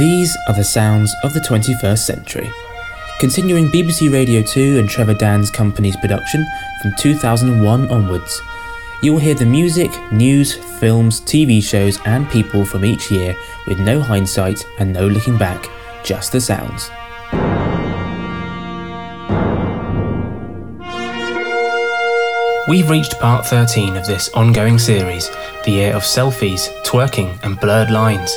These are the sounds of the 21st century. Continuing BBC Radio 2 and Trevor Dann's company's production from 2001 onwards, you will hear the music, news, films, TV shows, and people from each year with no hindsight and no looking back, just the sounds. We've reached part 13 of this ongoing series, the year of selfies, twerking, and blurred lines.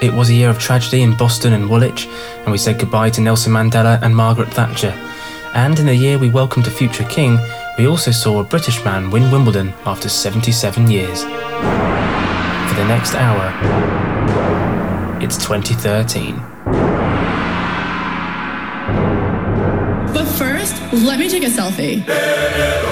It was a year of tragedy in Boston and Woolwich, and we said goodbye to Nelson Mandela and Margaret Thatcher. And in the year we welcomed a future king, we also saw a British man win Wimbledon after 77 years. For the next hour, it's 2013. But first, let me take a selfie.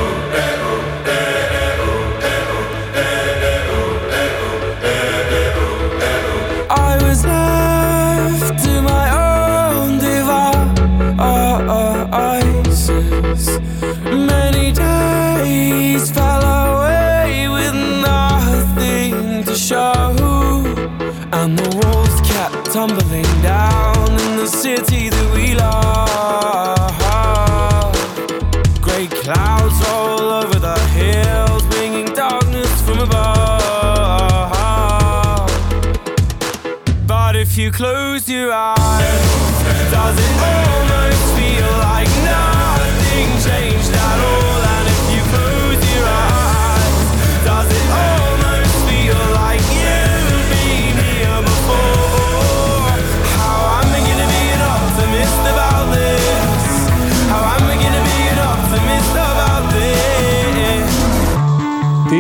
And the walls kept tumbling down in the city that we love. Great clouds all over the hills, bringing darkness from above. But if you close your eyes, does it almost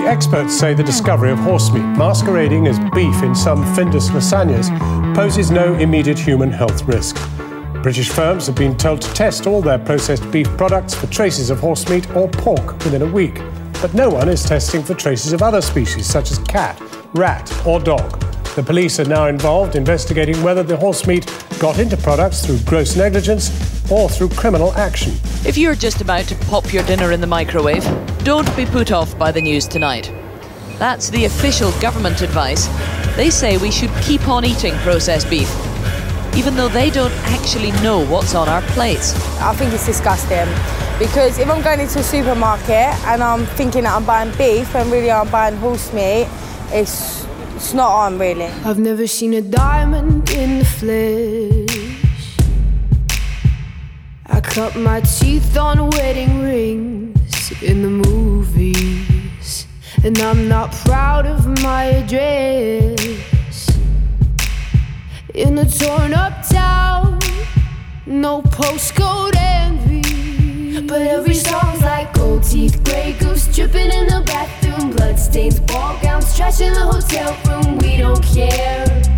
experts say the discovery of horse meat masquerading as beef in some Findus lasagnas poses no immediate human health risk. British firms have been told to test all their processed beef products for traces of horse meat or pork within a week, but no one is testing for traces of other species such as cat, rat, or dog. The police are now involved investigating whether the horse meat got into products through gross negligence or through criminal action. If you're just about to pop your dinner in the microwave, don't be put off by the news tonight. That's the official government advice. They say we should keep on eating processed beef, even though they don't actually know what's on our plates. I think it's disgusting because if I'm going into a supermarket and I'm thinking that I'm buying beef and really I'm buying horse meat, it's it's not on really. I've never seen a diamond in the flesh. I cut my teeth on wedding rings in the movies, and I'm not proud of my address. In a torn up town, no postcode envy. But every song's like gold teeth, grey goose dripping in the bathroom, bloodstains, ball gowns, trash in the hotel room. We don't care.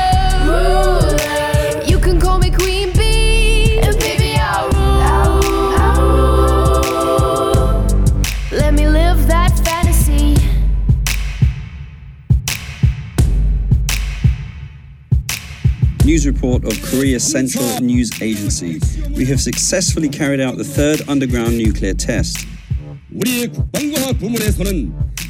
News report of Korea Central News Agency. We have successfully carried out the third underground nuclear test.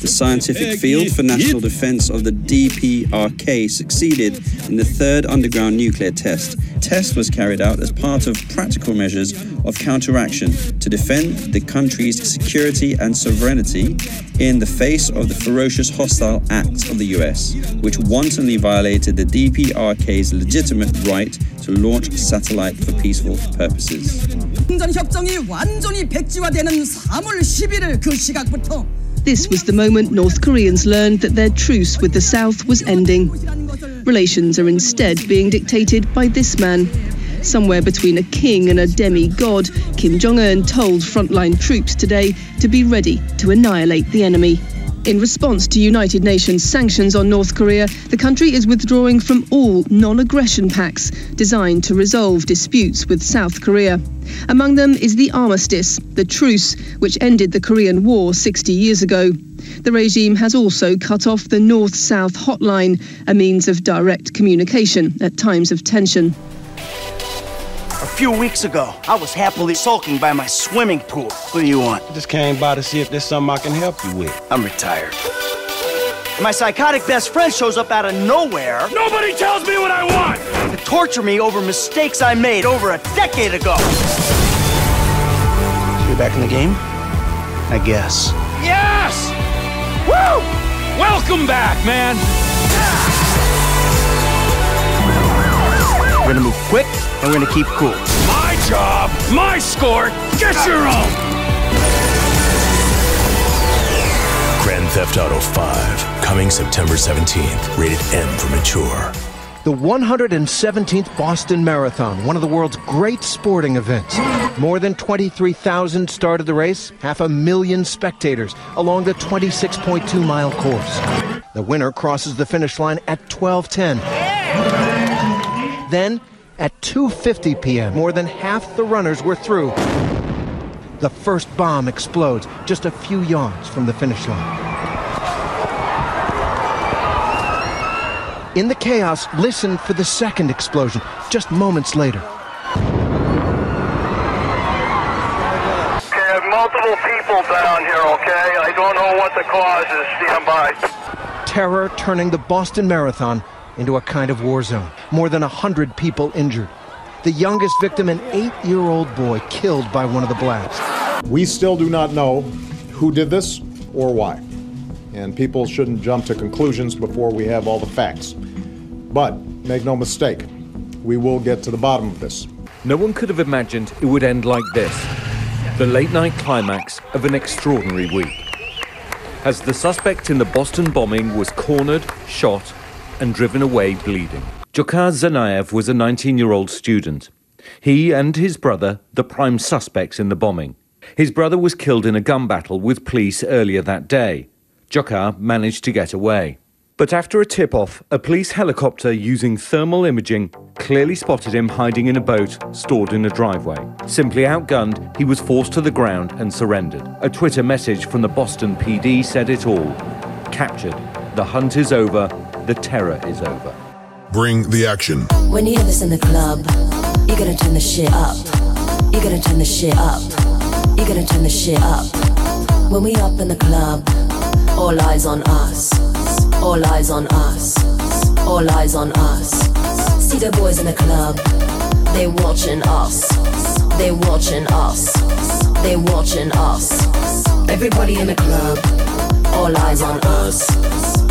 The scientific field for national defense of the DPRK succeeded in the third underground nuclear test. Test was carried out as part of practical measures of counteraction to defend the country's security and sovereignty in the face of the ferocious hostile acts of the US, which wantonly violated the DPRK's legitimate right to launch satellite for peaceful purposes. This was the moment North Koreans learned that their truce with the South was ending. Relations are instead being dictated by this man. Somewhere between a king and a demi-god, Kim Jong-un told frontline troops today to be ready to annihilate the enemy. In response to United Nations sanctions on North Korea, the country is withdrawing from all non aggression pacts designed to resolve disputes with South Korea. Among them is the armistice, the truce, which ended the Korean War 60 years ago. The regime has also cut off the North South hotline, a means of direct communication at times of tension. A few weeks ago, I was happily sulking by my swimming pool. What do you want? I just came by to see if there's something I can help you with. I'm retired. My psychotic best friend shows up out of nowhere. Nobody tells me what I want! To torture me over mistakes I made over a decade ago. So you're back in the game? I guess. Yes! Woo! Welcome back, man! We're gonna move quick and we're gonna keep cool. My job, my score, get your own! Grand Theft Auto 5, coming September 17th, rated M for mature. The 117th Boston Marathon, one of the world's great sporting events. More than 23,000 started the race, half a million spectators along the 26.2 mile course. The winner crosses the finish line at 12:10. Then, at 2:50 p.m., more than half the runners were through. The first bomb explodes just a few yards from the finish line. In the chaos, listen for the second explosion, just moments later. Okay, I have multiple people down here, okay? I don't know what the cause is. Stand by. Terror turning the Boston Marathon into a kind of war zone. More than 100 people injured. The youngest victim, an eight year old boy, killed by one of the blasts. We still do not know who did this or why. And people shouldn't jump to conclusions before we have all the facts. But make no mistake, we will get to the bottom of this. No one could have imagined it would end like this the late night climax of an extraordinary week. As the suspect in the Boston bombing was cornered, shot, and driven away bleeding. Dzhokhar Tsarnaev was a 19 year old student. He and his brother, the prime suspects in the bombing. His brother was killed in a gun battle with police earlier that day. Dzhokhar managed to get away. But after a tip off, a police helicopter using thermal imaging clearly spotted him hiding in a boat stored in a driveway. Simply outgunned, he was forced to the ground and surrendered. A Twitter message from the Boston PD said it all Captured. The hunt is over. The terror is over. Bring the action. When you hear this in the club, you're gonna turn the shit up. You're gonna turn the shit up. You're gonna turn the shit up. When we up in the club, all eyes on us. All eyes on us. All eyes on us. See the boys in the club. They watching us. They watching us. They watching us. Everybody in the club. All eyes on us.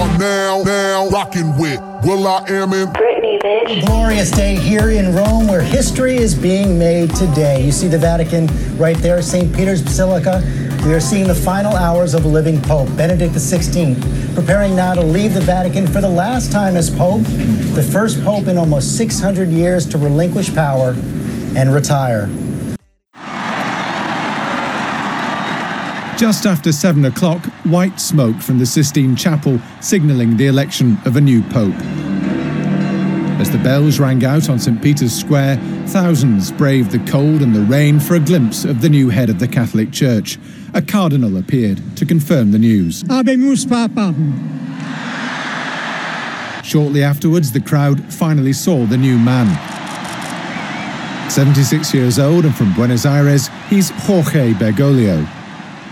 You are now, now rocking with Will I Am in Britney, bitch. Glorious day here in Rome where history is being made today. You see the Vatican right there, St. Peter's Basilica. We are seeing the final hours of a living Pope, Benedict XVI, preparing now to leave the Vatican for the last time as Pope, the first Pope in almost 600 years to relinquish power and retire. Just after seven o'clock, white smoke from the Sistine Chapel signalling the election of a new pope. As the bells rang out on St. Peter's Square, thousands braved the cold and the rain for a glimpse of the new head of the Catholic Church. A cardinal appeared to confirm the news. Habemus Papam. Shortly afterwards, the crowd finally saw the new man. 76 years old and from Buenos Aires, he's Jorge Bergoglio.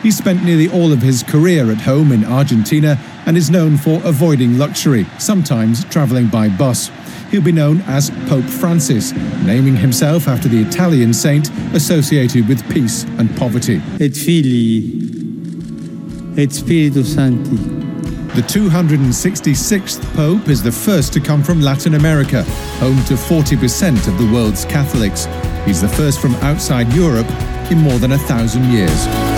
He spent nearly all of his career at home in Argentina and is known for avoiding luxury, sometimes travelling by bus. He'll be known as Pope Francis, naming himself after the Italian saint associated with peace and poverty. Et Filii, et Spiritus Sancti. The 266th Pope is the first to come from Latin America, home to 40% of the world's Catholics. He's the first from outside Europe in more than a thousand years.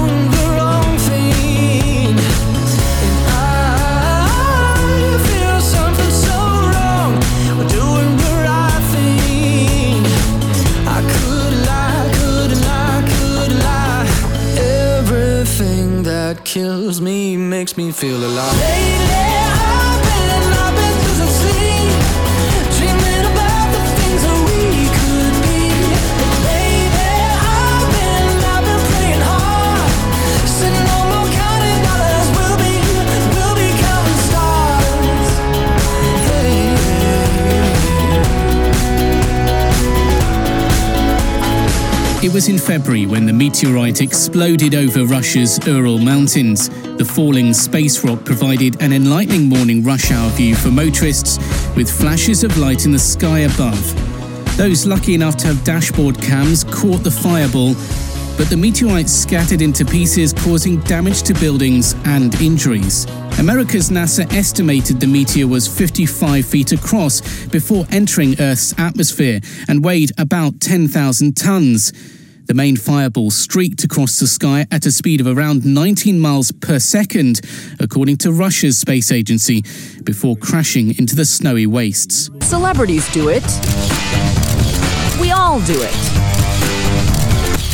makes me feel alive. Lately, It was in February when the meteorite exploded over Russia's Ural Mountains. The falling space rock provided an enlightening morning rush hour view for motorists with flashes of light in the sky above. Those lucky enough to have dashboard cams caught the fireball, but the meteorite scattered into pieces, causing damage to buildings and injuries. America's NASA estimated the meteor was 55 feet across before entering Earth's atmosphere and weighed about 10,000 tons. The main fireball streaked across the sky at a speed of around 19 miles per second, according to Russia's space agency, before crashing into the snowy wastes. Celebrities do it. We all do it.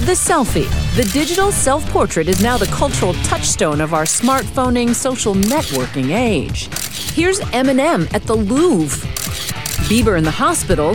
The selfie, the digital self portrait, is now the cultural touchstone of our smartphoning, social networking age. Here's Eminem at the Louvre, Bieber in the hospital,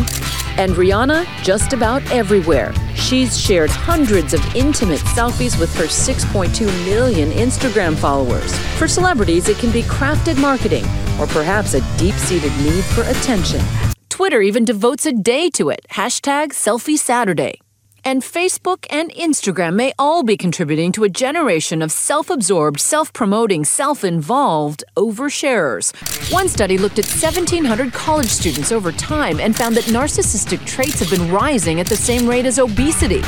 and Rihanna just about everywhere. She's shared hundreds of intimate selfies with her 6.2 million Instagram followers. For celebrities, it can be crafted marketing or perhaps a deep seated need for attention. Twitter even devotes a day to it. Hashtag Selfie Saturday. And Facebook and Instagram may all be contributing to a generation of self absorbed, self promoting, self involved oversharers. One study looked at 1,700 college students over time and found that narcissistic traits have been rising at the same rate as obesity.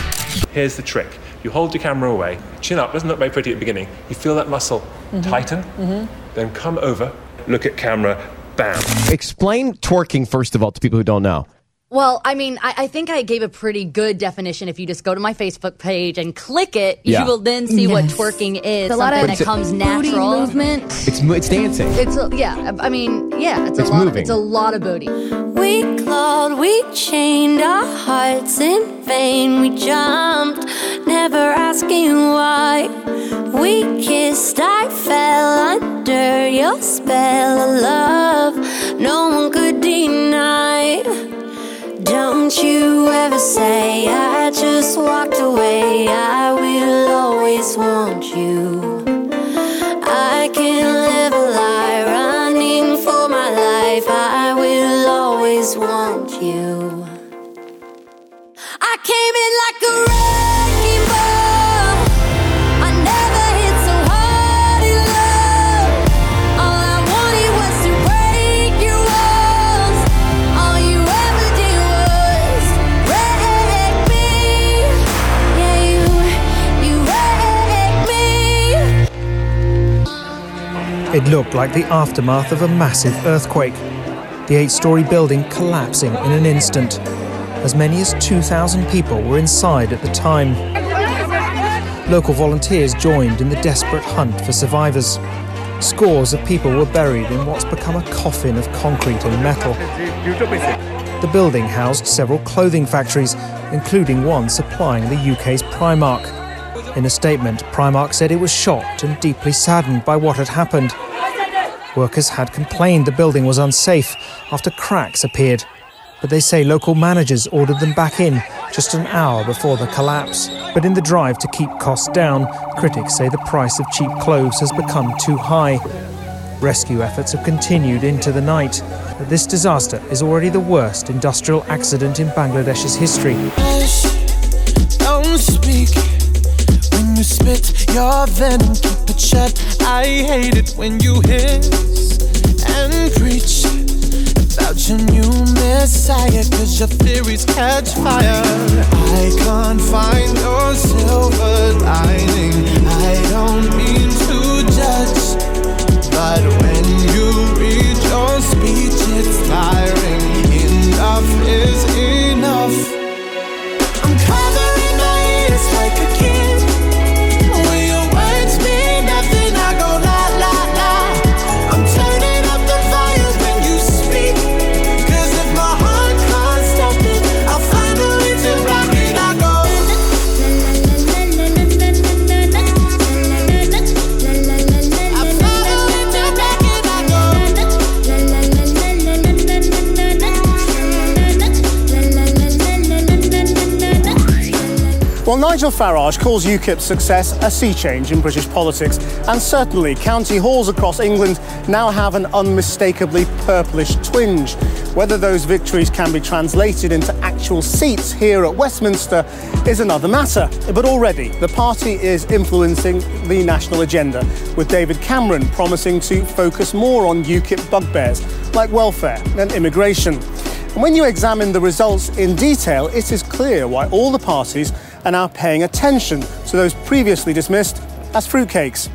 Here's the trick. You hold your camera away, chin up, doesn't look very pretty at the beginning. You feel that muscle mm-hmm. tighten, mm-hmm. then come over, look at camera, bam. Explain twerking, first of all, to people who don't know. Well, I mean, I, I think I gave a pretty good definition. If you just go to my Facebook page and click it, Yeah. you will then see what twerking is. It's a lot of But that comes Booty natural. movement. It's it's dancing. It's a, yeah. I mean, yeah. It's, It's a lot. moving. It's a lot of booty. We clawed, we chained our hearts in vain. We jumped, never asking why. We kissed, I fell under your spell of love. No one could deny. Don't you ever say I just walked away. I will always want you. I can live a lie running for my life. I will always want you. I came in like a wrecking It looked like the aftermath of a massive earthquake. The eight story building collapsing in an instant. As many as 2,000 people were inside at the time. Local volunteers joined in the desperate hunt for survivors. Scores of people were buried in what's become a coffin of concrete and metal. The building housed several clothing factories, including one supplying the UK's Primark. In a statement, Primark said it was shocked and deeply saddened by what had happened. Workers had complained the building was unsafe after cracks appeared, but they say local managers ordered them back in just an hour before the collapse. But in the drive to keep costs down, critics say the price of cheap clothes has become too high. Rescue efforts have continued into the night, but this disaster is already the worst industrial accident in Bangladesh's history. You spit your venom, keep it shut. I hate it when you hiss and preach about your new messiah, cause your theories catch fire. I can't find your silver lining. I don't mean to judge, but Nigel Farage calls UKIP's success a sea change in British politics, and certainly county halls across England now have an unmistakably purplish twinge. Whether those victories can be translated into actual seats here at Westminster is another matter. But already, the party is influencing the national agenda, with David Cameron promising to focus more on UKIP bugbears like welfare and immigration. And when you examine the results in detail, it is clear why all the parties are paying attention to those previously dismissed as fruitcakes.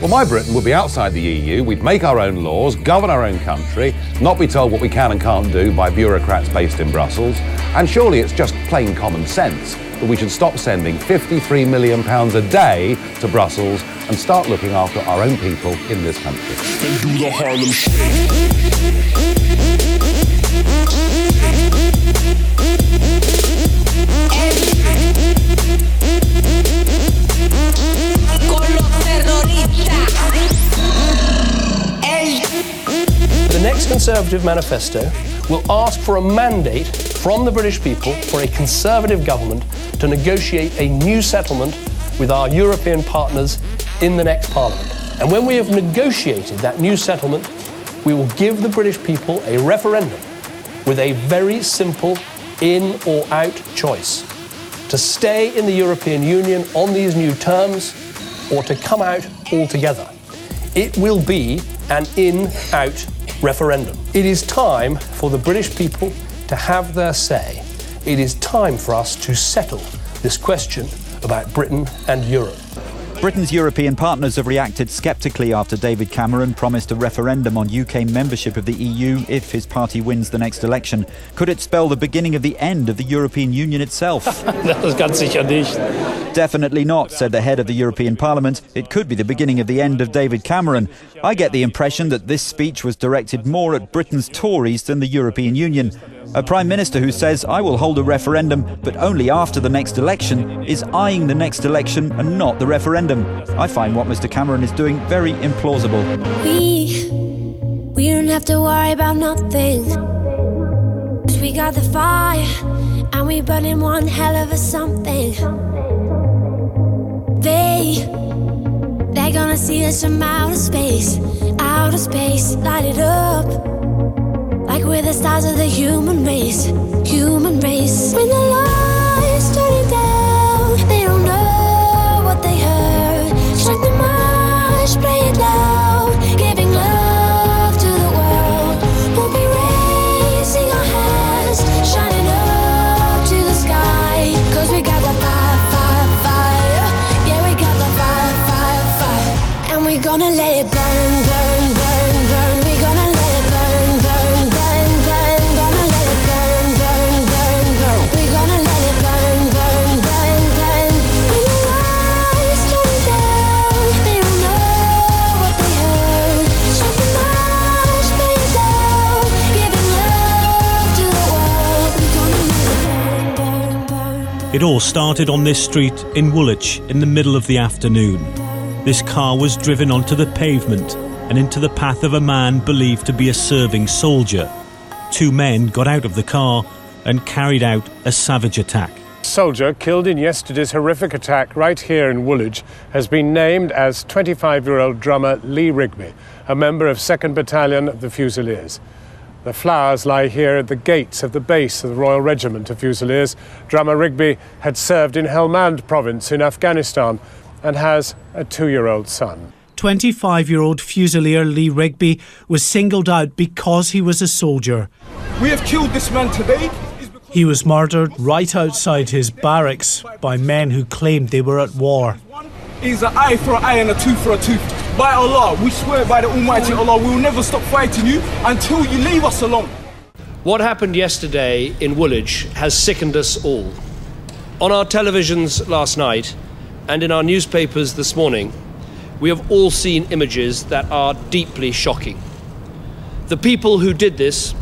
Well, my Britain would be outside the EU. We'd make our own laws, govern our own country, not be told what we can and can't do by bureaucrats based in Brussels. And surely it's just plain common sense that we should stop sending 53 million pounds a day to Brussels and start looking after our own people in this country. Conservative manifesto will ask for a mandate from the British people for a Conservative government to negotiate a new settlement with our European partners in the next Parliament. And when we have negotiated that new settlement, we will give the British people a referendum with a very simple in or out choice to stay in the European Union on these new terms or to come out altogether. It will be an in out referendum. It is time for the British people to have their say. It is time for us to settle this question about Britain and Europe. Britain's European partners have reacted sceptically after David Cameron promised a referendum on UK membership of the EU if his party wins the next election. Could it spell the beginning of the end of the European Union itself? Das ganz sicher nicht. Definitely not, said the head of the European Parliament. It could be the beginning of the end of David Cameron. I get the impression that this speech was directed more at Britain's Tories than the European Union. A Prime Minister who says, I will hold a referendum, but only after the next election, is eyeing the next election and not the referendum. I find what Mr Cameron is doing very implausible. We, we don't have to worry about nothing. we got the fire, and we burning one hell of a something. They, they're gonna see us from outer space, outer space, light it up. Like we're the stars of the human race, It all started on this street in Woolwich in the middle of the afternoon. This car was driven onto the pavement and into the path of a man believed to be a serving soldier. Two men got out of the car and carried out a savage attack. soldier killed in yesterday's horrific attack right here in Woolwich has been named as 25 year old drummer Lee Rigby, a member of 2nd Battalion of the Fusiliers. The flowers lie here at the gates of the base of the Royal Regiment of Fusiliers. Drummer Rigby had served in Helmand province in Afghanistan and has a two year old son. 25 year old Fusilier Lee Rigby was singled out because he was a soldier. We have killed this man today. He was murdered right outside his barracks by men who claimed they were at war. Is an eye for an eye and a tooth for a tooth. By Allah, we swear by the Almighty Allah, we will never stop fighting you until you leave us alone. What happened yesterday in Woolwich has sickened us all. On our televisions last night and in our newspapers this morning, we have all seen images that are deeply shocking. The people who did this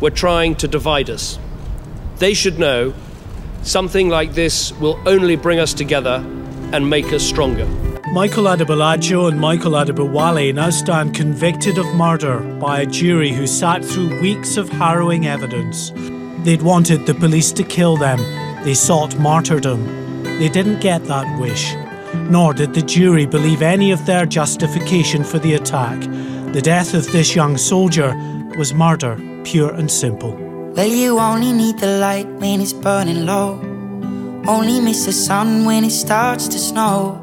were trying to divide us. They should know something like this will only bring us together and make us stronger. Michael Adebolajo and Michael Adebowale now stand convicted of murder by a jury who sat through weeks of harrowing evidence. They'd wanted the police to kill them. They sought martyrdom. They didn't get that wish. Nor did the jury believe any of their justification for the attack. The death of this young soldier was murder, pure and simple. Well, you only need the light when it's burning low. Only miss the sun when it starts to snow.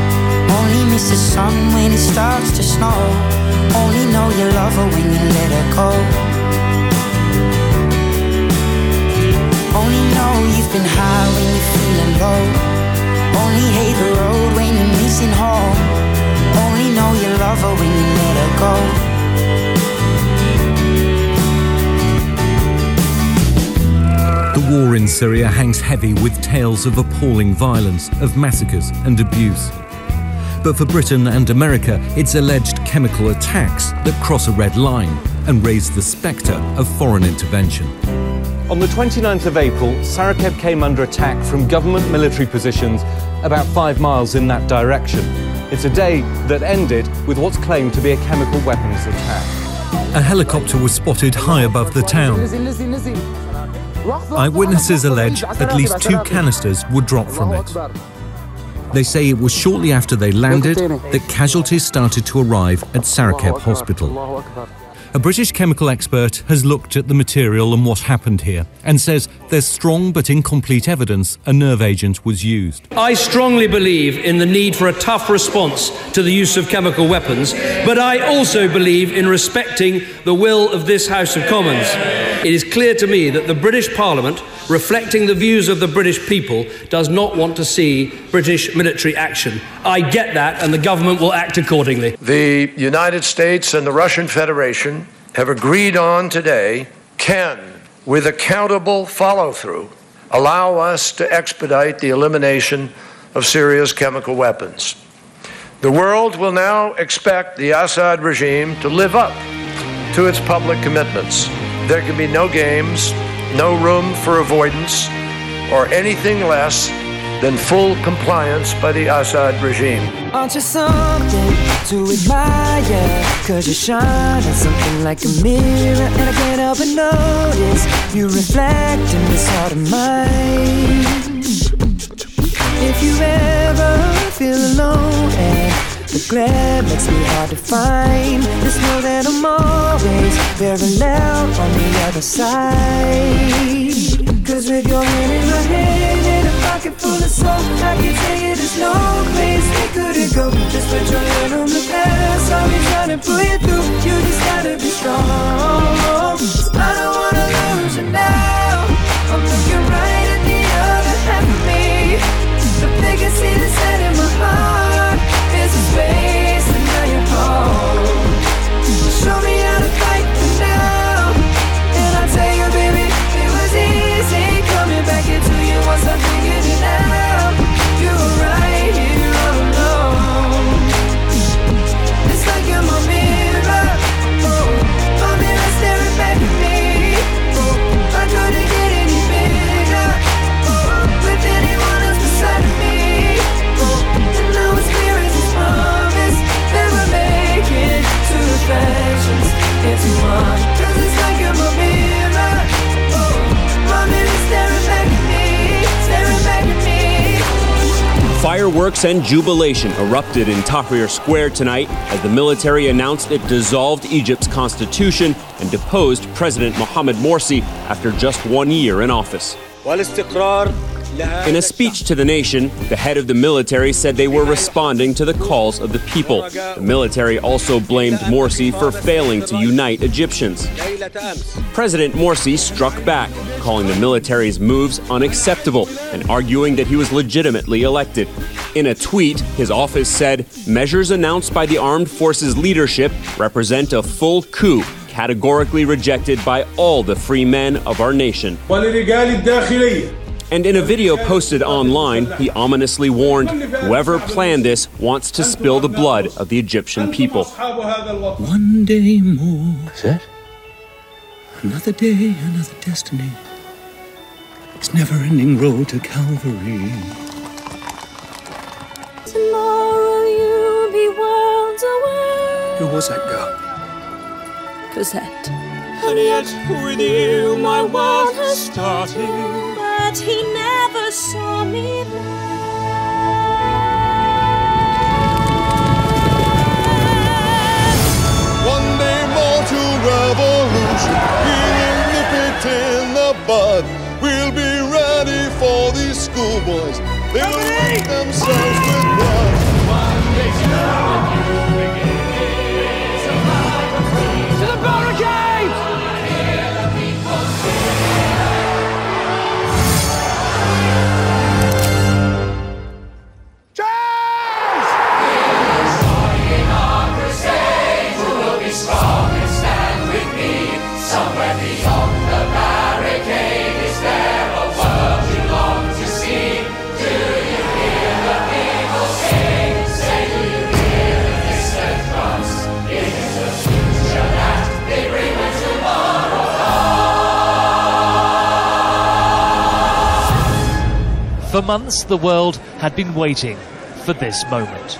Only miss the sun when it starts to snow. Only know you love her when you let her go. Only know you've been high when you're feeling low. Only hate the road when you're missing home. Only know you love her when you let her go. The war in Syria hangs heavy with tales of appalling violence, of massacres and abuse. But for Britain and America, it's alleged chemical attacks that cross a red line and raise the spectre of foreign intervention. On the 29th of April, Sarakeb came under attack from government military positions about five miles in that direction. It's a day that ended with what's claimed to be a chemical weapons attack. A helicopter was spotted high above the town. Eyewitnesses allege at least two canisters were dropped from it. They say it was shortly after they landed that casualties started to arrive at Sarakeb Hospital. A British chemical expert has looked at the material and what happened here and says there's strong but incomplete evidence a nerve agent was used. I strongly believe in the need for a tough response to the use of chemical weapons, but I also believe in respecting the will of this House of Commons. It is clear to me that the British Parliament, reflecting the views of the British people, does not want to see British military action. I get that, and the government will act accordingly. The United States and the Russian Federation have agreed on today can, with accountable follow through, allow us to expedite the elimination of Syria's chemical weapons. The world will now expect the Assad regime to live up to its public commitments. There can be no games, no room for avoidance, or anything less than full compliance by the Assad regime. Aren't you something to admire? Cause you shine something like a mirror, and I can't help but notice you reflect in this heart of mine. If you ever feel alone and the glare makes me hard to find, just know that I'm always on the other side. Cause with your hand in my hand pocket full of smoke. I can tell you there's no place we couldn't go. Just put your hand on the pedal, so we trying to pull you through. You just gotta be strong. I don't wanna lose you now. I'm looking right at the other half of me. The biggest see that's in my heart is a space. Fireworks and jubilation erupted in Tahrir Square tonight as the military announced it dissolved Egypt's constitution and deposed President Mohamed Morsi after just one year in office. In a speech to the nation, the head of the military said they were responding to the calls of the people. The military also blamed Morsi for failing to unite Egyptians. President Morsi struck back, calling the military's moves unacceptable and arguing that he was legitimately elected. In a tweet, his office said measures announced by the armed forces leadership represent a full coup, categorically rejected by all the free men of our nation. And in a video posted online, he ominously warned whoever planned this wants to spill the blood of the Egyptian people. One day more. Is that? Another day, another destiny. It's never ending road to Calvary. Tomorrow you'll be worlds away. Who was that girl? Cosette. And yet with you my world has started. But he never saw me One day more to revolution. We'll nip it in the bud. We'll be ready for these schoolboys. They'll wake themselves with blood. To For months, the world had been waiting for this moment.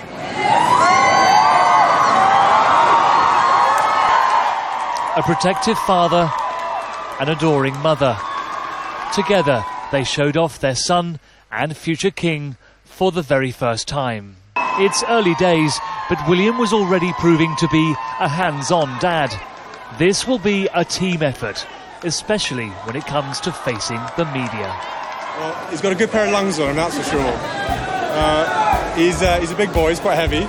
A protective father, an adoring mother. Together, they showed off their son and future king for the very first time. It's early days, but William was already proving to be a hands on dad. This will be a team effort, especially when it comes to facing the media. Well, he's got a good pair of lungs on him, that's for sure. Uh, he's, uh, he's a big boy, he's quite heavy,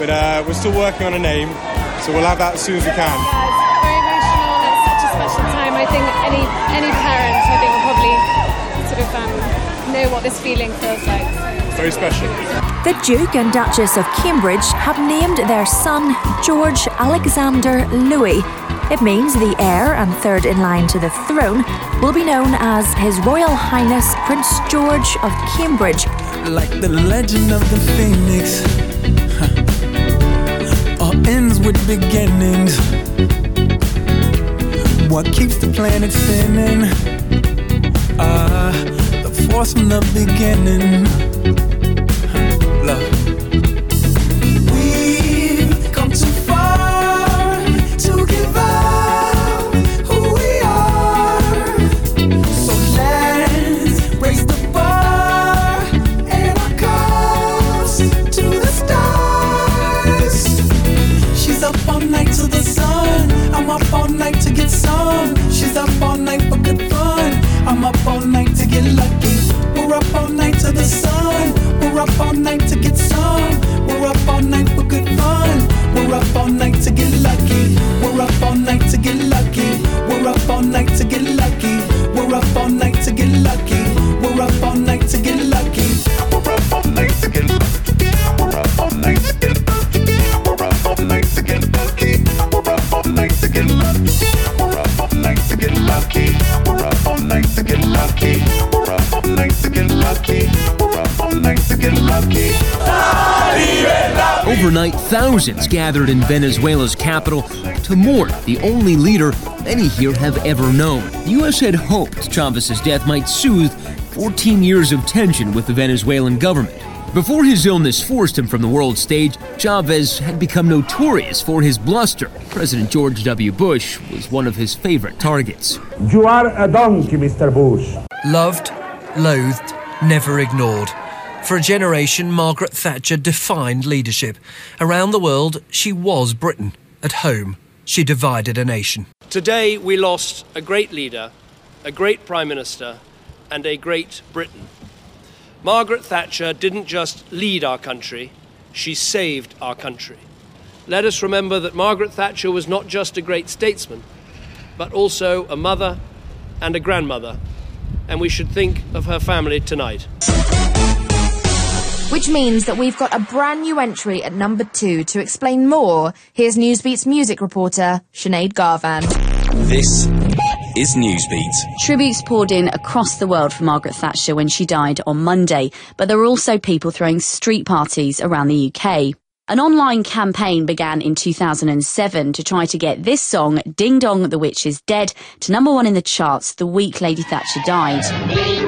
but uh, we're still working on a name, so we'll have that as soon as we can. very emotional it's such a special time. I think any any parent I think will probably sort of um, know what this feeling feels like. Very special. The Duke and Duchess of Cambridge have named their son George Alexander Louis. It means the heir and third in line to the throne will be known as His Royal Highness Prince George of Cambridge. Like the legend of the phoenix. huh. All ends with beginnings. What keeps the planet spinning? Ah, the force from the beginning. Thank you. Up all night to get thousands gathered in Venezuela's capital to mourn the only leader many here have ever known. The U.S. had hoped Chavez's death might soothe 14 years of tension with the Venezuelan government. Before his illness forced him from the world stage, Chavez had become notorious for his bluster. President George W. Bush was one of his favorite targets. You are a donkey, Mr. Bush. Loved, loathed, never ignored. For a generation, Margaret Thatcher defined leadership. Around the world, she was Britain. At home, she divided a nation. Today, we lost a great leader, a great Prime Minister, and a great Britain. Margaret Thatcher didn't just lead our country, she saved our country. Let us remember that Margaret Thatcher was not just a great statesman, but also a mother and a grandmother, and we should think of her family tonight. Which means that we've got a brand new entry at number two. To explain more, here's Newsbeat's music reporter, Sinead Garvan. This is Newsbeat. Tributes poured in across the world for Margaret Thatcher when she died on Monday, but there were also people throwing street parties around the UK. An online campaign began in 2007 to try to get this song, Ding Dong the Witch is Dead, to number one in the charts the week Lady Thatcher died.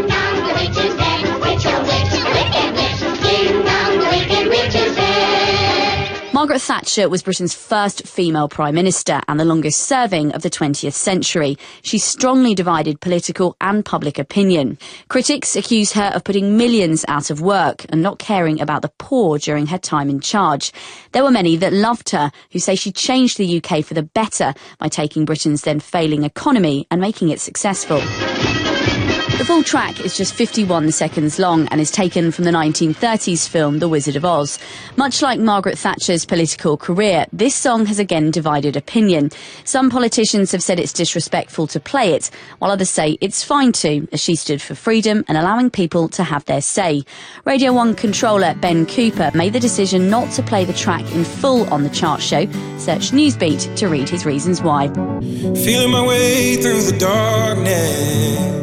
Margaret Thatcher was Britain's first female Prime Minister and the longest serving of the 20th century. She strongly divided political and public opinion. Critics accuse her of putting millions out of work and not caring about the poor during her time in charge. There were many that loved her, who say she changed the UK for the better by taking Britain's then failing economy and making it successful. The full track is just 51 seconds long and is taken from the 1930s film The Wizard of Oz. Much like Margaret Thatcher's political career, this song has again divided opinion. Some politicians have said it's disrespectful to play it, while others say it's fine to, as she stood for freedom and allowing people to have their say. Radio 1 controller Ben Cooper made the decision not to play the track in full on the chart show. Search Newsbeat to read his reasons why. Feeling my way through the darkness,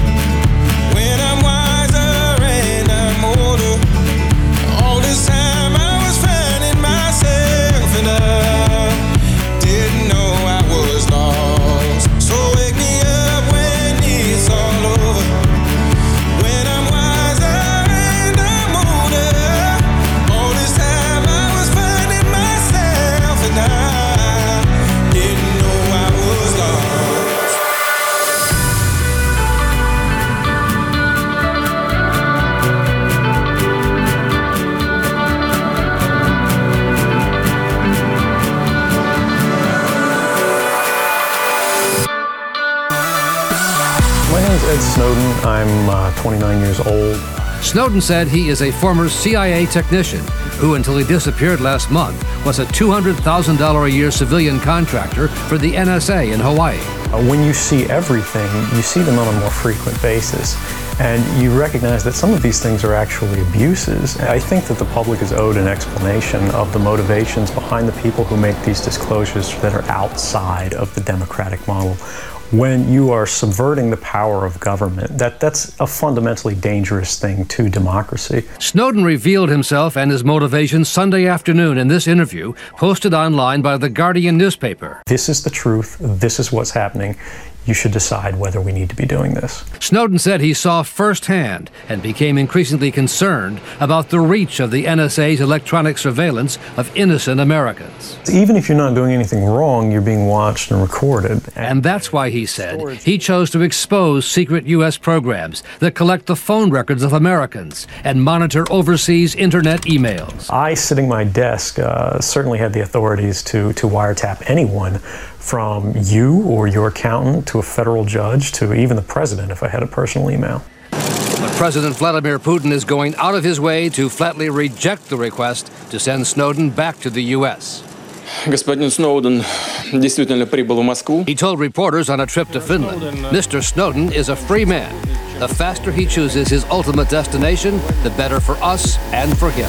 Snowden. I'm uh, 29 years old. Snowden said he is a former CIA technician who, until he disappeared last month, was a $200,000 a year civilian contractor for the NSA in Hawaii. Uh, when you see everything, you see them on a more frequent basis. And you recognize that some of these things are actually abuses. I think that the public is owed an explanation of the motivations behind the people who make these disclosures that are outside of the democratic model. When you are subverting the power of government, that, that's a fundamentally dangerous thing to democracy. Snowden revealed himself and his motivations Sunday afternoon in this interview, posted online by the Guardian newspaper. This is the truth. This is what's happening. You should decide whether we need to be doing this. Snowden said he saw firsthand and became increasingly concerned about the reach of the NSA's electronic surveillance of innocent Americans. Even if you're not doing anything wrong, you're being watched and recorded. And that's why he said he chose to expose secret U.S. programs that collect the phone records of Americans and monitor overseas internet emails. I, sitting my desk, uh, certainly had the authorities to, to wiretap anyone from you or your accountant to a federal judge to even the president if I had a personal email. But President Vladimir Putin is going out of his way to flatly reject the request to send Snowden back to the U.S. Господин Сноуден действительно прибыл в Москву. He told reporters on a trip to Finland, Mr. Snowden is a free man. The faster he chooses his ultimate destination, the better for us and for him.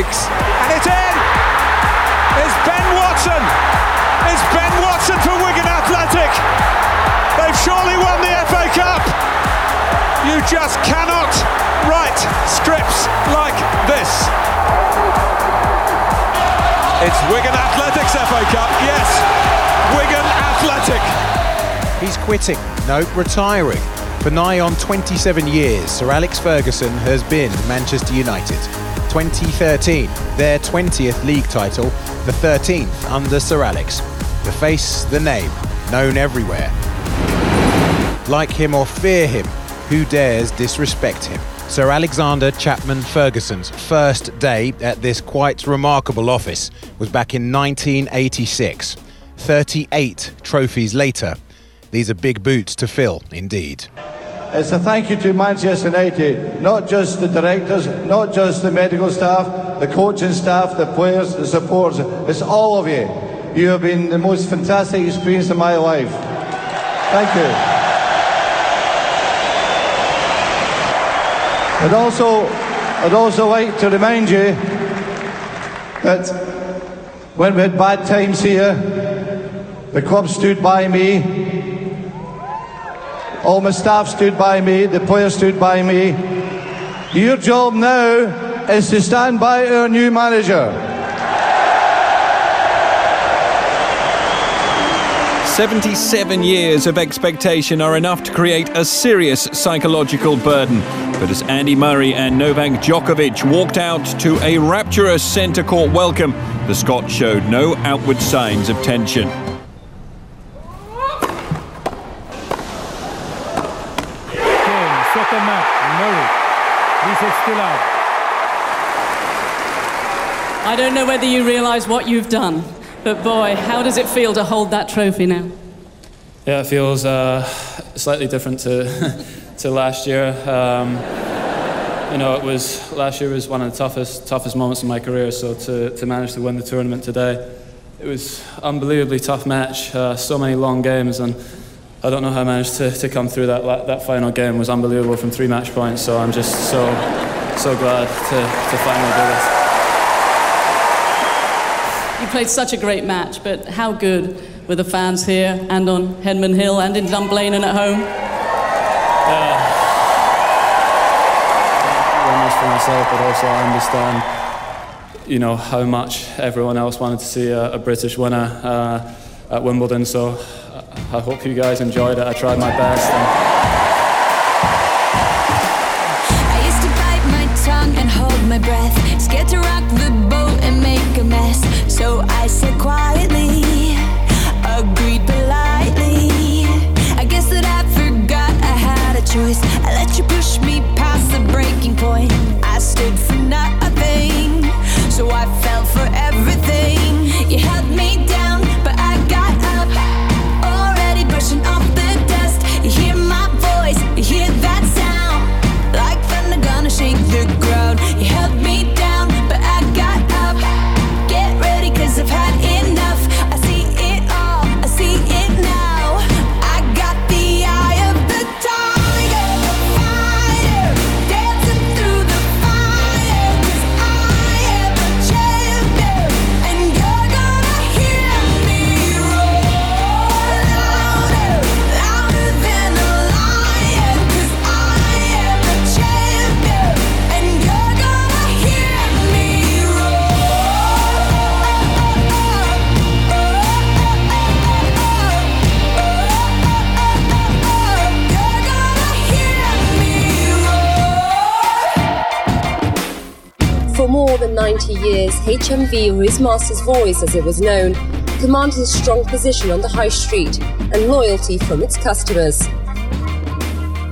And it's in! It's Ben Watson! It's Ben Watson for Wigan Athletic! They've surely won the FA Cup! You just cannot write scripts like this. It's Wigan Athletics FA Cup, yes! Wigan Athletic! He's quitting, no, retiring. For nigh on 27 years, Sir Alex Ferguson has been Manchester United. 2013, their 20th league title, the 13th under Sir Alex. The face, the name, known everywhere. Like him or fear him, who dares disrespect him? Sir Alexander Chapman Ferguson's first day at this quite remarkable office was back in 1986. 38 trophies later. These are big boots to fill, indeed. It's a thank you to Manchester United, not just the directors, not just the medical staff, the coaching staff, the players, the supporters. It's all of you. You have been the most fantastic experience of my life. Thank you. I'd also, I'd also like to remind you that when we had bad times here, the club stood by me. All my staff stood by me. The players stood by me. Your job now is to stand by our new manager. 77 years of expectation are enough to create a serious psychological burden. But as Andy Murray and Novak Djokovic walked out to a rapturous centre court welcome, the Scot showed no outward signs of tension. Game, second match, Murray. This is still out. I don't know whether you realise what you've done, but boy, how does it feel to hold that trophy now? Yeah, it feels uh, slightly different to to last year. Um, you know, it was last year was one of the toughest toughest moments in my career. So to, to manage to win the tournament today, it was unbelievably tough match. Uh, so many long games, and I don't know how I managed to, to come through that that final game. was unbelievable from three match points. So I'm just so so glad to, to finally do this. You played such a great match, but how good were the fans here and on Henman Hill and in Dunblane and at home? This for myself, but also I understand, you know, how much everyone else wanted to see a, a British winner uh, at Wimbledon. So I hope you guys enjoyed it. I tried my best. And HMV, or his master's voice as it was known, commanded a strong position on the high street and loyalty from its customers.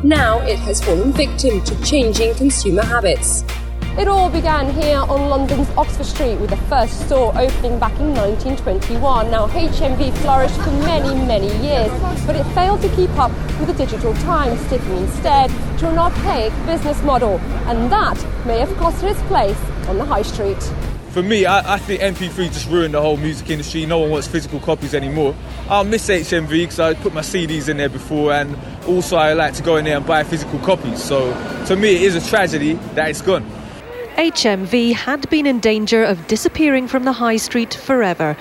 Now it has fallen victim to changing consumer habits. It all began here on London's Oxford Street with the first store opening back in 1921. Now, HMV flourished for many, many years, but it failed to keep up with the digital times, sticking instead to an archaic business model, and that may have cost it its place on the high street. For me, I, I think MP3 just ruined the whole music industry. No one wants physical copies anymore. I'll miss HMV because I put my CDs in there before, and also I like to go in there and buy physical copies. So to me, it is a tragedy that it's gone. HMV had been in danger of disappearing from the high street forever.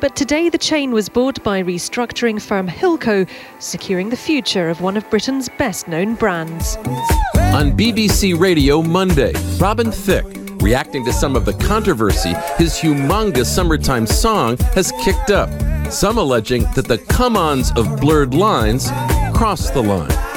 But today the chain was bought by restructuring firm Hilco, securing the future of one of Britain's best known brands. On BBC Radio Monday, Robin Thicke, reacting to some of the controversy his humongous summertime song has kicked up. Some alleging that the come ons of blurred lines crossed the line.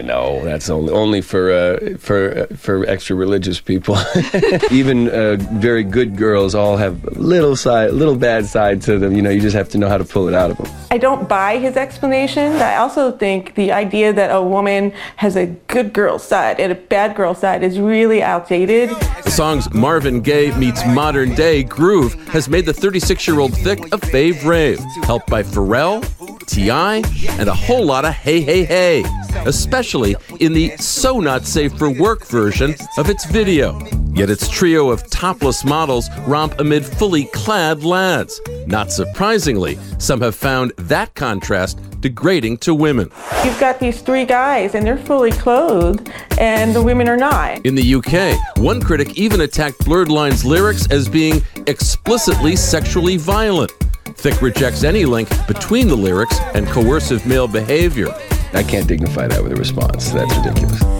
You know, that's only only for uh, for uh, for extra religious people. Even uh, very good girls all have little side, little bad side to them. You know, you just have to know how to pull it out of them. I don't buy his explanation. I also think the idea that a woman has a good girl side and a bad girl side is really outdated. The song's Marvin Gaye meets modern day groove has made the 36 year old Thicke a fave rave, helped by Pharrell, T.I., and a whole lot of hey, hey, hey, especially in the so not safe for work version of its video. Yet its trio of topless models romp amid fully clad lads. Not surprisingly, some have found that contrast degrading to women. You've got these three guys and they're fully clothed, and the women are not. In the UK, one critic even attacked Blurred Lines lyrics as being explicitly sexually violent. Thicke rejects any link between the lyrics and coercive male behavior. I can't dignify that with a response. That's ridiculous.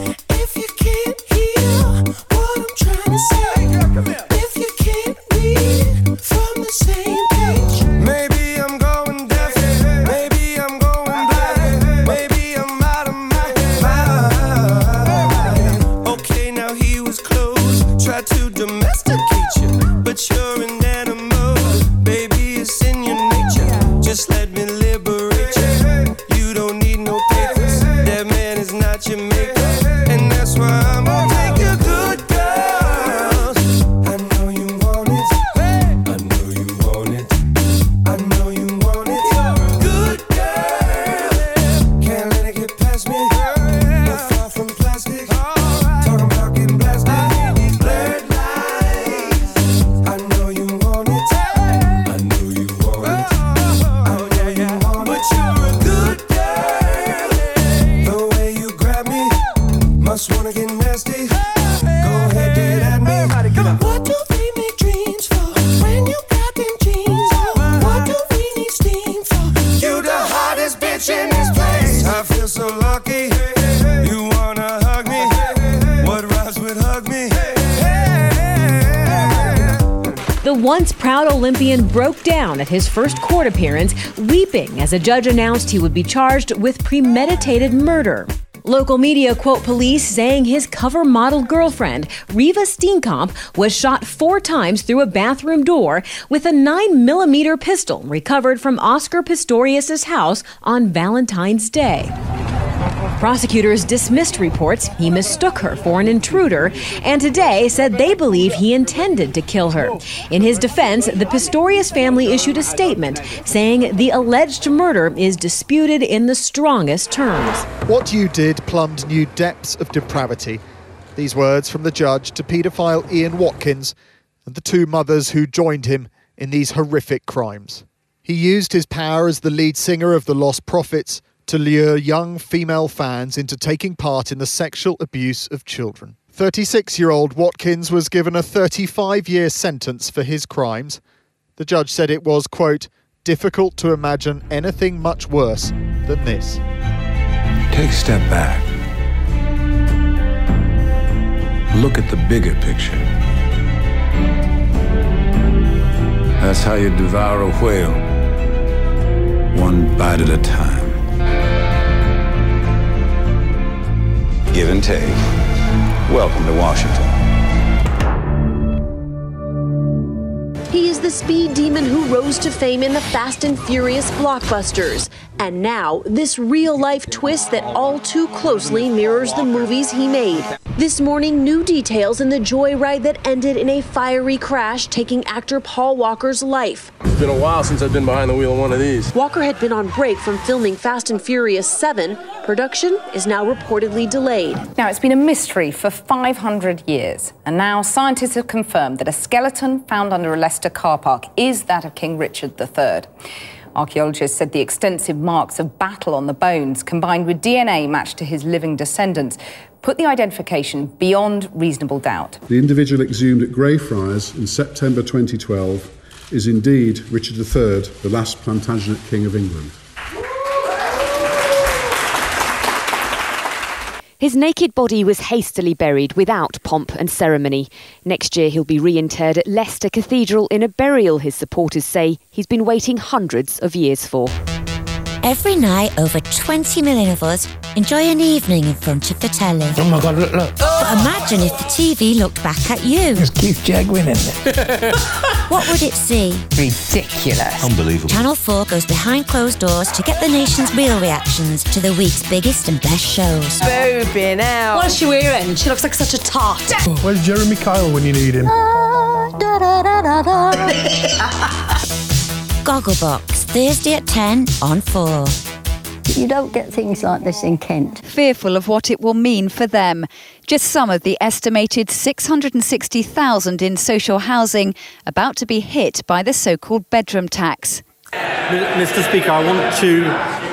At his first court appearance, weeping as a judge announced he would be charged with premeditated murder. Local media quote police saying his cover model girlfriend, Reeva Steenkamp, was shot four times through a bathroom door with a 9mm pistol recovered from Oscar Pistorius' house on Valentine's Day. Prosecutors dismissed reports he mistook her for an intruder and today said they believe he intended to kill her. In his defense, the Pistorius family issued a statement saying the alleged murder is disputed in the strongest terms. What you did plumbed new depths of depravity. These words from the judge to paedophile Ian Watkins and the two mothers who joined him in these horrific crimes. He used his power as the lead singer of the Lost Prophets to lure young female fans into taking part in the sexual abuse of children. 36 year old Watkins was given a 35 year sentence for his crimes. The judge said it was, quote, difficult to imagine anything much worse than this. Take a step back. Look at the bigger picture. That's how you devour a whale, one bite at a time. give and take. Welcome to Washington. He is the speed demon who rose to fame in the Fast and Furious blockbusters and now, this real life twist that all too closely mirrors the movies he made. This morning, new details in the joyride that ended in a fiery crash, taking actor Paul Walker's life. It's been a while since I've been behind the wheel of one of these. Walker had been on break from filming Fast and Furious 7. Production is now reportedly delayed. Now, it's been a mystery for 500 years, and now scientists have confirmed that a skeleton found under a Leicester car park is that of King Richard III. Archaeologists said the extensive marks of battle on the bones, combined with DNA matched to his living descendants, put the identification beyond reasonable doubt. The individual exhumed at Greyfriars in September 2012 is indeed Richard III, the last Plantagenet King of England. His naked body was hastily buried without pomp and ceremony. Next year, he'll be reinterred at Leicester Cathedral in a burial his supporters say he's been waiting hundreds of years for. Every night, over 20 million of us enjoy an evening in front of the telly. Oh my God, look, look. But imagine if the TV looked back at you. It's Keith Chegwin in there. What would it see? Ridiculous. Unbelievable. Channel 4 goes behind closed doors to get the nation's real reactions to the week's biggest and best shows. Boobing out. What's she wearing? She looks like such a tart. Oh, where's Jeremy Kyle when you need him? Gogglebox, Thursday at 10 on 4. You don't get things like this in Kent. Fearful of what it will mean for them. Just some of the estimated 660,000 in social housing about to be hit by the so called bedroom tax. Mr. Speaker, I want to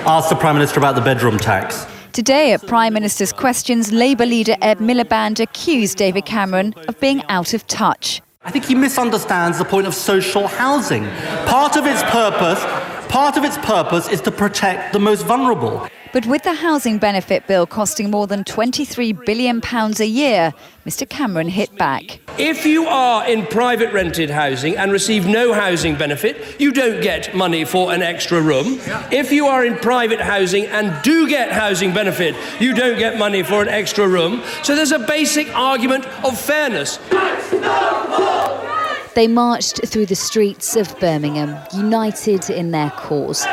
ask the Prime Minister about the bedroom tax. Today at Prime Minister's Questions, Labour leader Ed Miliband accused David Cameron of being out of touch. I think he misunderstands the point of social housing. Part of its purpose, part of its purpose is to protect the most vulnerable. But with the housing benefit bill costing more than £23 billion a year, Mr Cameron hit back. If you are in private rented housing and receive no housing benefit, you don't get money for an extra room. If you are in private housing and do get housing benefit, you don't get money for an extra room. So there's a basic argument of fairness. They marched through the streets of Birmingham, united in their cause.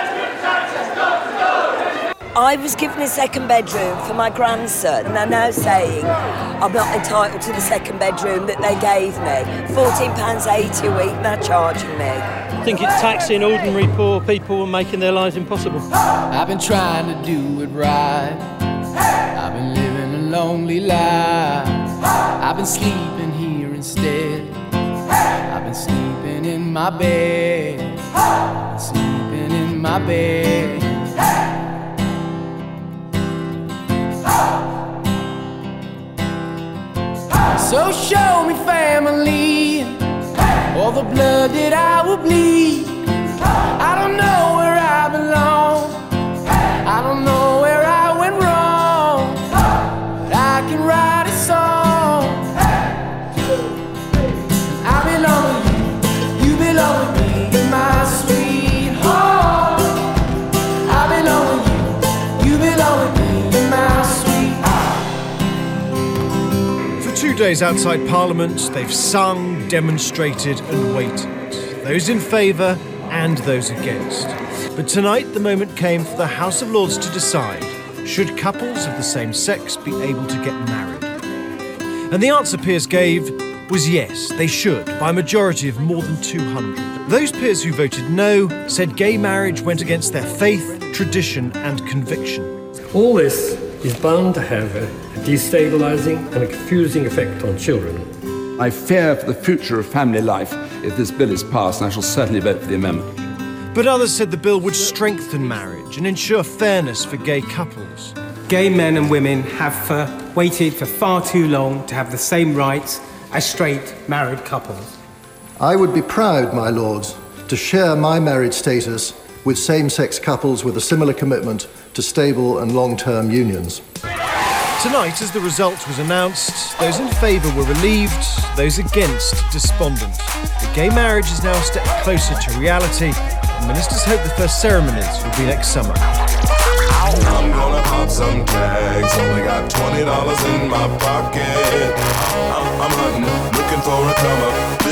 I was given a second bedroom for my grandson, and they're now saying I'm not entitled to the second bedroom that they gave me. £14.80 a week they're charging me. I think it's taxing ordinary poor people and making their lives impossible. I've been trying to do it right. I've been living a lonely life. I've been sleeping here instead. I've been sleeping in my bed. I've been sleeping in my bed. So show me family, all the blood that I will bleed. I don't know where I belong. I don't know two days outside Parliament, they've sung, demonstrated, and waited. Those in favour and those against. But tonight, the moment came for the House of Lords to decide should couples of the same sex be able to get married? And the answer peers gave was yes, they should, by a majority of more than 200. Those peers who voted no said gay marriage went against their faith, tradition, and conviction. All this is bound to have a destabilizing and a confusing effect on children. I fear for the future of family life if this bill is passed, and I shall certainly vote for the amendment. But others said the bill would strengthen marriage and ensure fairness for gay couples. Gay men and women have uh, waited for far too long to have the same rights as straight married couples. I would be proud, my lords, to share my marriage status with same sex couples with a similar commitment to stable and long term unions. Tonight, as the result was announced, those in favour were relieved, those against despondent. The gay marriage is now a step closer to reality, and ministers hope the first ceremonies will be next summer. I'm gonna pop some tags. Only got twenty dollars in my pocket. I'm, I'm hunting, looking for a come up.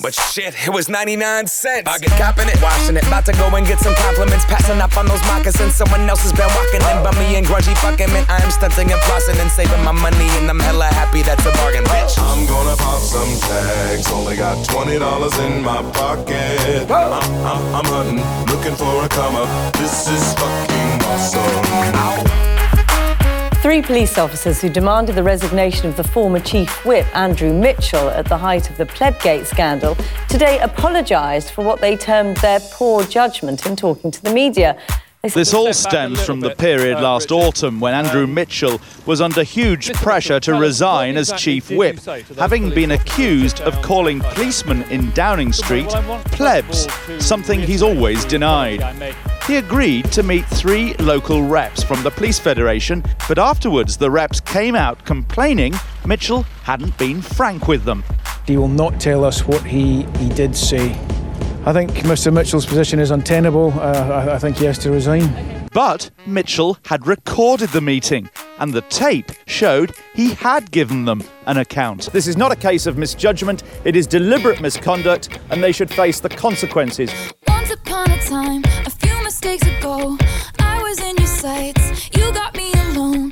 But shit, it was 99 cents. I get copping it, washing it. About to go and get some compliments. Passing up on those moccasins. Someone else has been walking in. Bummy and grungy fucking man. I am stunting and flossing and saving my money. And I'm hella happy that's a bargain, bitch. I'm gonna pop some tags. Only got twenty dollars in my pocket. I'm, I'm, I'm hunting, looking for a come up. This is fucking awesome. Three police officers who demanded the resignation of the former chief whip, Andrew Mitchell, at the height of the Plebgate scandal, today apologised for what they termed their poor judgment in talking to the media. This all stems from the period last autumn when Andrew Mitchell was under huge pressure to resign as chief whip, having been accused of calling policemen in Downing Street plebs, something he's always denied. He agreed to meet three local reps from the Police Federation, but afterwards the reps came out complaining Mitchell hadn't been frank with them. He will not tell us what he, he did say. I think Mr Mitchell's position is untenable. Uh, I, I think he has to resign. But Mitchell had recorded the meeting, and the tape showed he had given them an account. This is not a case of misjudgment, it is deliberate misconduct, and they should face the consequences. Once upon a time, a few mistakes ago, I was in your sights. You got me alone.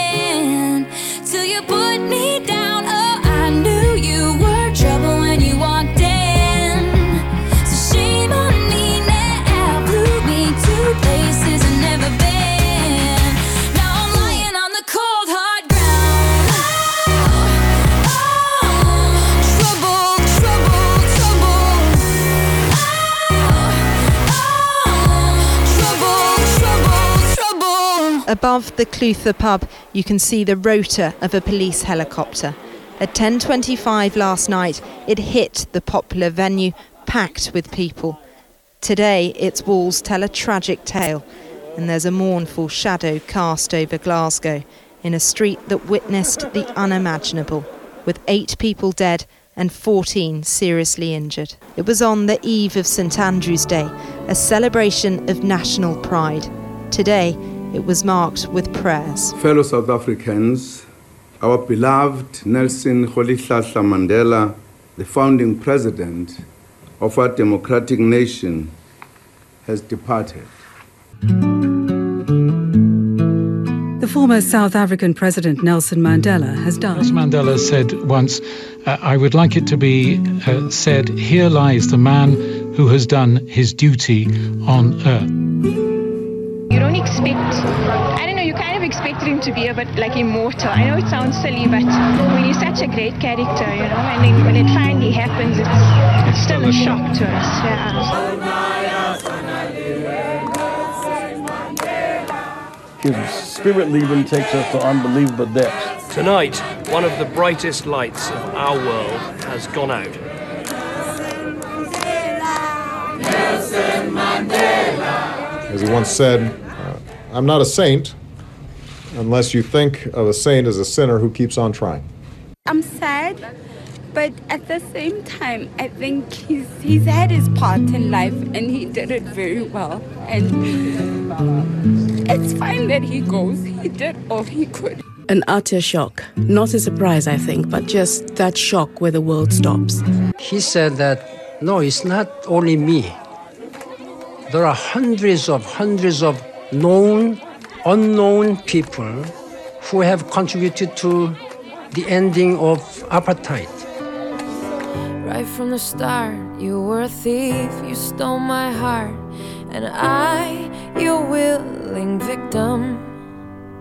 Above the Clutha pub, you can see the rotor of a police helicopter. At 10:25 last night, it hit the popular venue, packed with people. Today, its walls tell a tragic tale, and there's a mournful shadow cast over Glasgow in a street that witnessed the unimaginable, with eight people dead and 14 seriously injured. It was on the eve of St Andrew's Day, a celebration of national pride. Today, it was marked with prayers. Fellow South Africans, our beloved Nelson Rolihlahla Mandela, the founding president of our democratic nation, has departed. The former South African President Nelson Mandela has died. Nelson Mandela said once, uh, I would like it to be uh, said, here lies the man who has done his duty on earth. You don't expect, I don't know, you kind of expected him to be a bit like immortal. I know it sounds silly, but when he's such a great character, you know, and then when it finally happens, it's, it's still a shock to us. Yeah. His spirit leaving takes us to unbelievable depths. Tonight, one of the brightest lights of our world has gone out. As he once said, I'm not a saint unless you think of a saint as a sinner who keeps on trying. I'm sad, but at the same time, I think he's he's had his part in life and he did it very well. And it's fine that he goes. He did all he could. An utter shock. Not a surprise, I think, but just that shock where the world stops. He said that No, it's not only me. There are hundreds of hundreds of known, unknown people who have contributed to the ending of apartheid. Right from the start, you were a thief, you stole my heart, and I, your willing victim.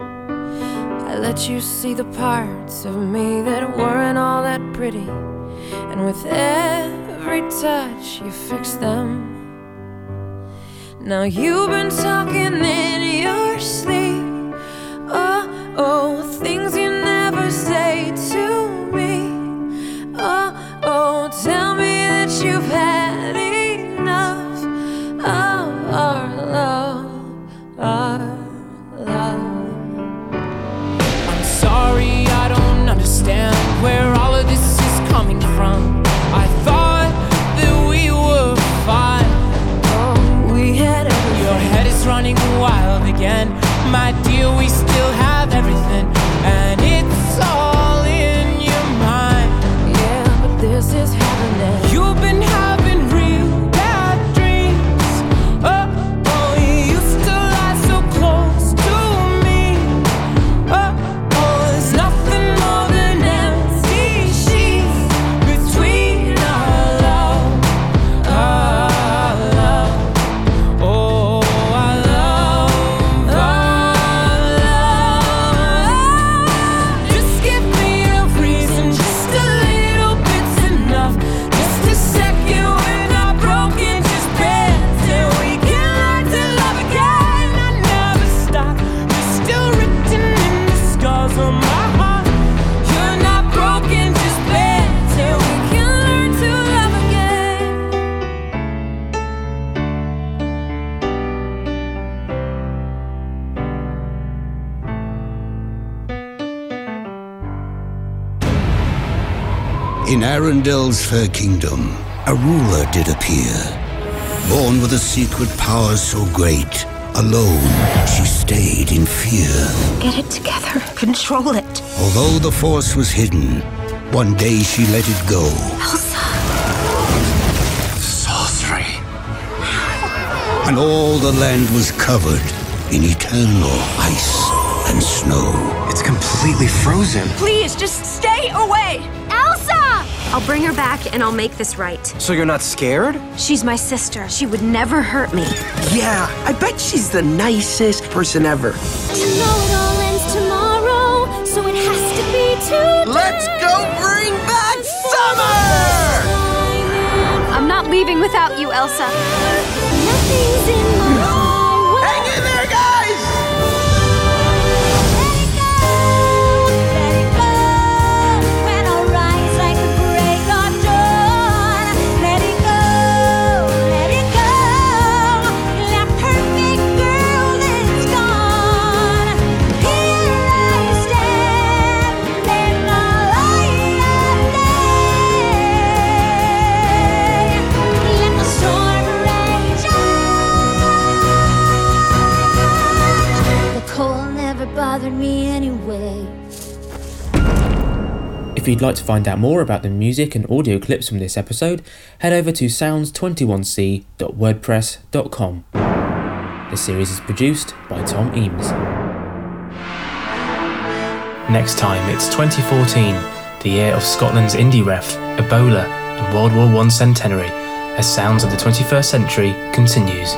I let you see the parts of me that weren't all that pretty, and with every touch, you fixed them. Now you've been talking in your sleep. In Arendelle's fair kingdom, a ruler did appear. Born with a secret power so great, alone she stayed in fear. Get it together. Control it. Although the force was hidden, one day she let it go. Elsa. Sorcery. And all the land was covered in eternal ice and snow. It's completely frozen. Please, just stay away. Elsa! I'll bring her back and I'll make this right. So you're not scared? She's my sister. She would never hurt me. Yeah, I bet she's the nicest person ever. You know it all ends tomorrow, so it has to be today. Let's go bring back summer! I'm not leaving without you, Elsa. If you'd like to find out more about the music and audio clips from this episode, head over to sounds21c.wordpress.com. The series is produced by Tom Eames. Next time, it's 2014, the year of Scotland's indie ref, Ebola, and World War I centenary, as Sounds of the 21st Century continues.